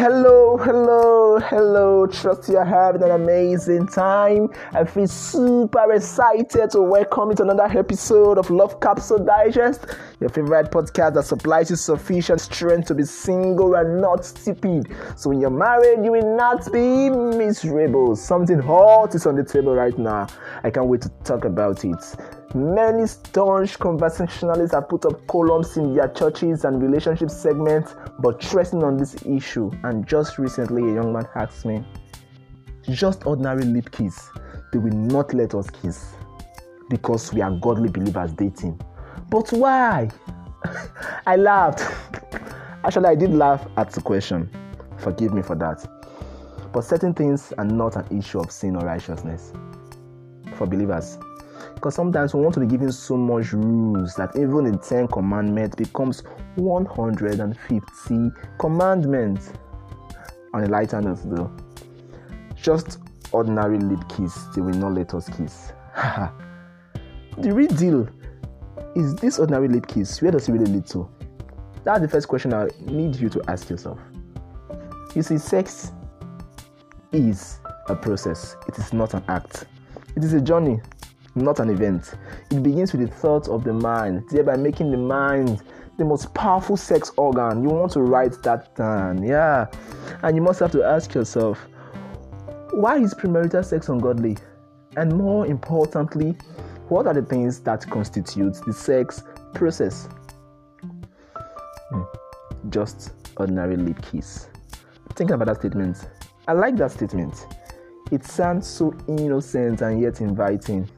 Hello, hello, hello. Trust you're having an amazing time. I feel super excited to welcome you to another episode of Love Capsule Digest, your favorite podcast that supplies you sufficient strength to be single and not stupid. So when you're married, you will not be miserable. Something hot is on the table right now. I can't wait to talk about it. Many staunch conversationalists have put up columns in their churches and relationship segments, but stressing on this issue. And just recently, a young man asked me, just ordinary lip kiss, they will not let us kiss because we are godly believers dating. But why? I laughed. Actually, I did laugh at the question. Forgive me for that. But certain things are not an issue of sin or righteousness for believers. Because sometimes we want to be given so much rules that even the 10 commandments becomes 150 commandments. On a lighter note though, just ordinary lip kiss, they will not let us kiss. the real deal is this ordinary lip kiss, where does it really lead to? That's the first question I need you to ask yourself. You see, sex is a process, it is not an act. It is a journey, not an event. It begins with the thought of the mind, thereby making the mind the most powerful sex organ. You want to write that down, yeah. And you must have to ask yourself, why is premarital sex ungodly? And more importantly, what are the things that constitute the sex process? Hmm. Just ordinary lip kiss. Think about that statement. I like that statement. It sounds so innocent and yet inviting.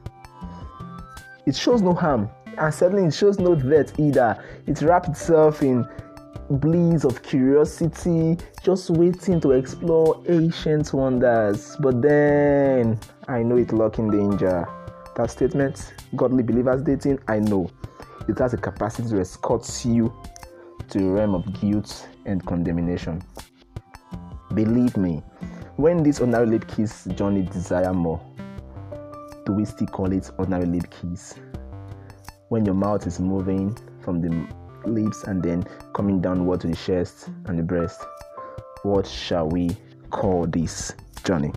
It shows no harm, and certainly it shows no threat either. It wraps itself in bliss of curiosity, just waiting to explore ancient wonders. But then I know it lurking danger. That statement, godly believers dating, I know it has a capacity to escort you to the realm of guilt and condemnation. Believe me, when this lip kiss journey desire more, do we still call it ordinary lip kiss? When your mouth is moving from the lips and then coming downward to the chest and the breast, what shall we call this journey?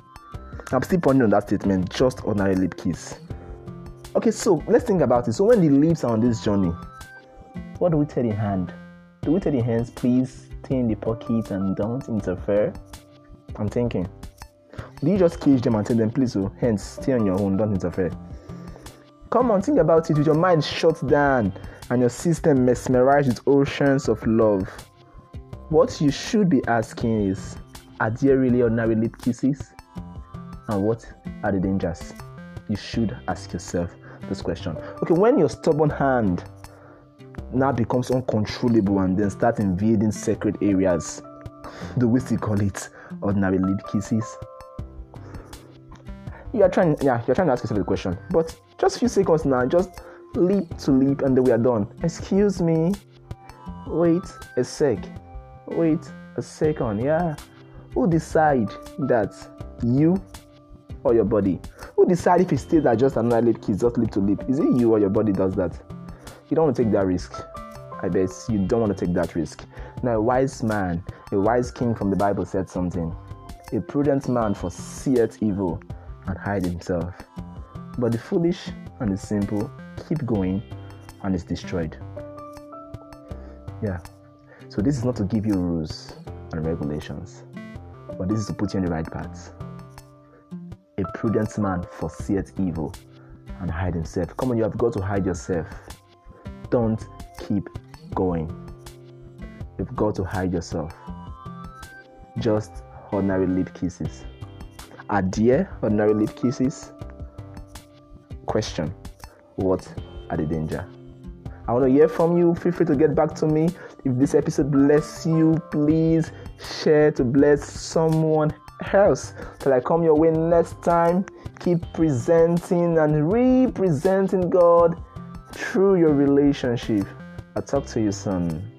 I'm still pondering on that statement, just ordinary lip kiss. Okay, so let's think about it. So when the lips are on this journey, what do we tell the hand? Do we tell the hands, please stay in the pocket and don't interfere? I'm thinking. Do you just cage them and tell them, please, oh, hence, stay on your own, don't interfere? Come on, think about it with your mind shut down and your system mesmerized with oceans of love. What you should be asking is, are there really ordinary lip kisses? And what are the dangers? You should ask yourself this question. Okay, when your stubborn hand now becomes uncontrollable and then start invading sacred areas, do we still call it ordinary lip kisses? You're trying yeah you're trying to ask yourself the question but just a few seconds now just leap to leap and then we are done. Excuse me. Wait a sec. Wait a second yeah. Who decide that you or your body? Who decide if it stays at just another lip kiss just lip to lip is it you or your body does that? You don't want to take that risk. I bet you don't want to take that risk. Now a wise man a wise king from the bible said something. A prudent man foreseeth evil and hide himself. But the foolish and the simple keep going and is destroyed. Yeah. So this is not to give you rules and regulations, but this is to put you on the right path. A prudent man foreseeth evil and hide himself. Come on, you have got to hide yourself. Don't keep going. You've got to hide yourself. Just ordinary lip kisses. Are there ordinary lip kisses? Question What are the danger? I want to hear from you. Feel free to get back to me. If this episode bless you, please share to bless someone else. Till I come your way next time, keep presenting and representing God through your relationship. I'll talk to you soon.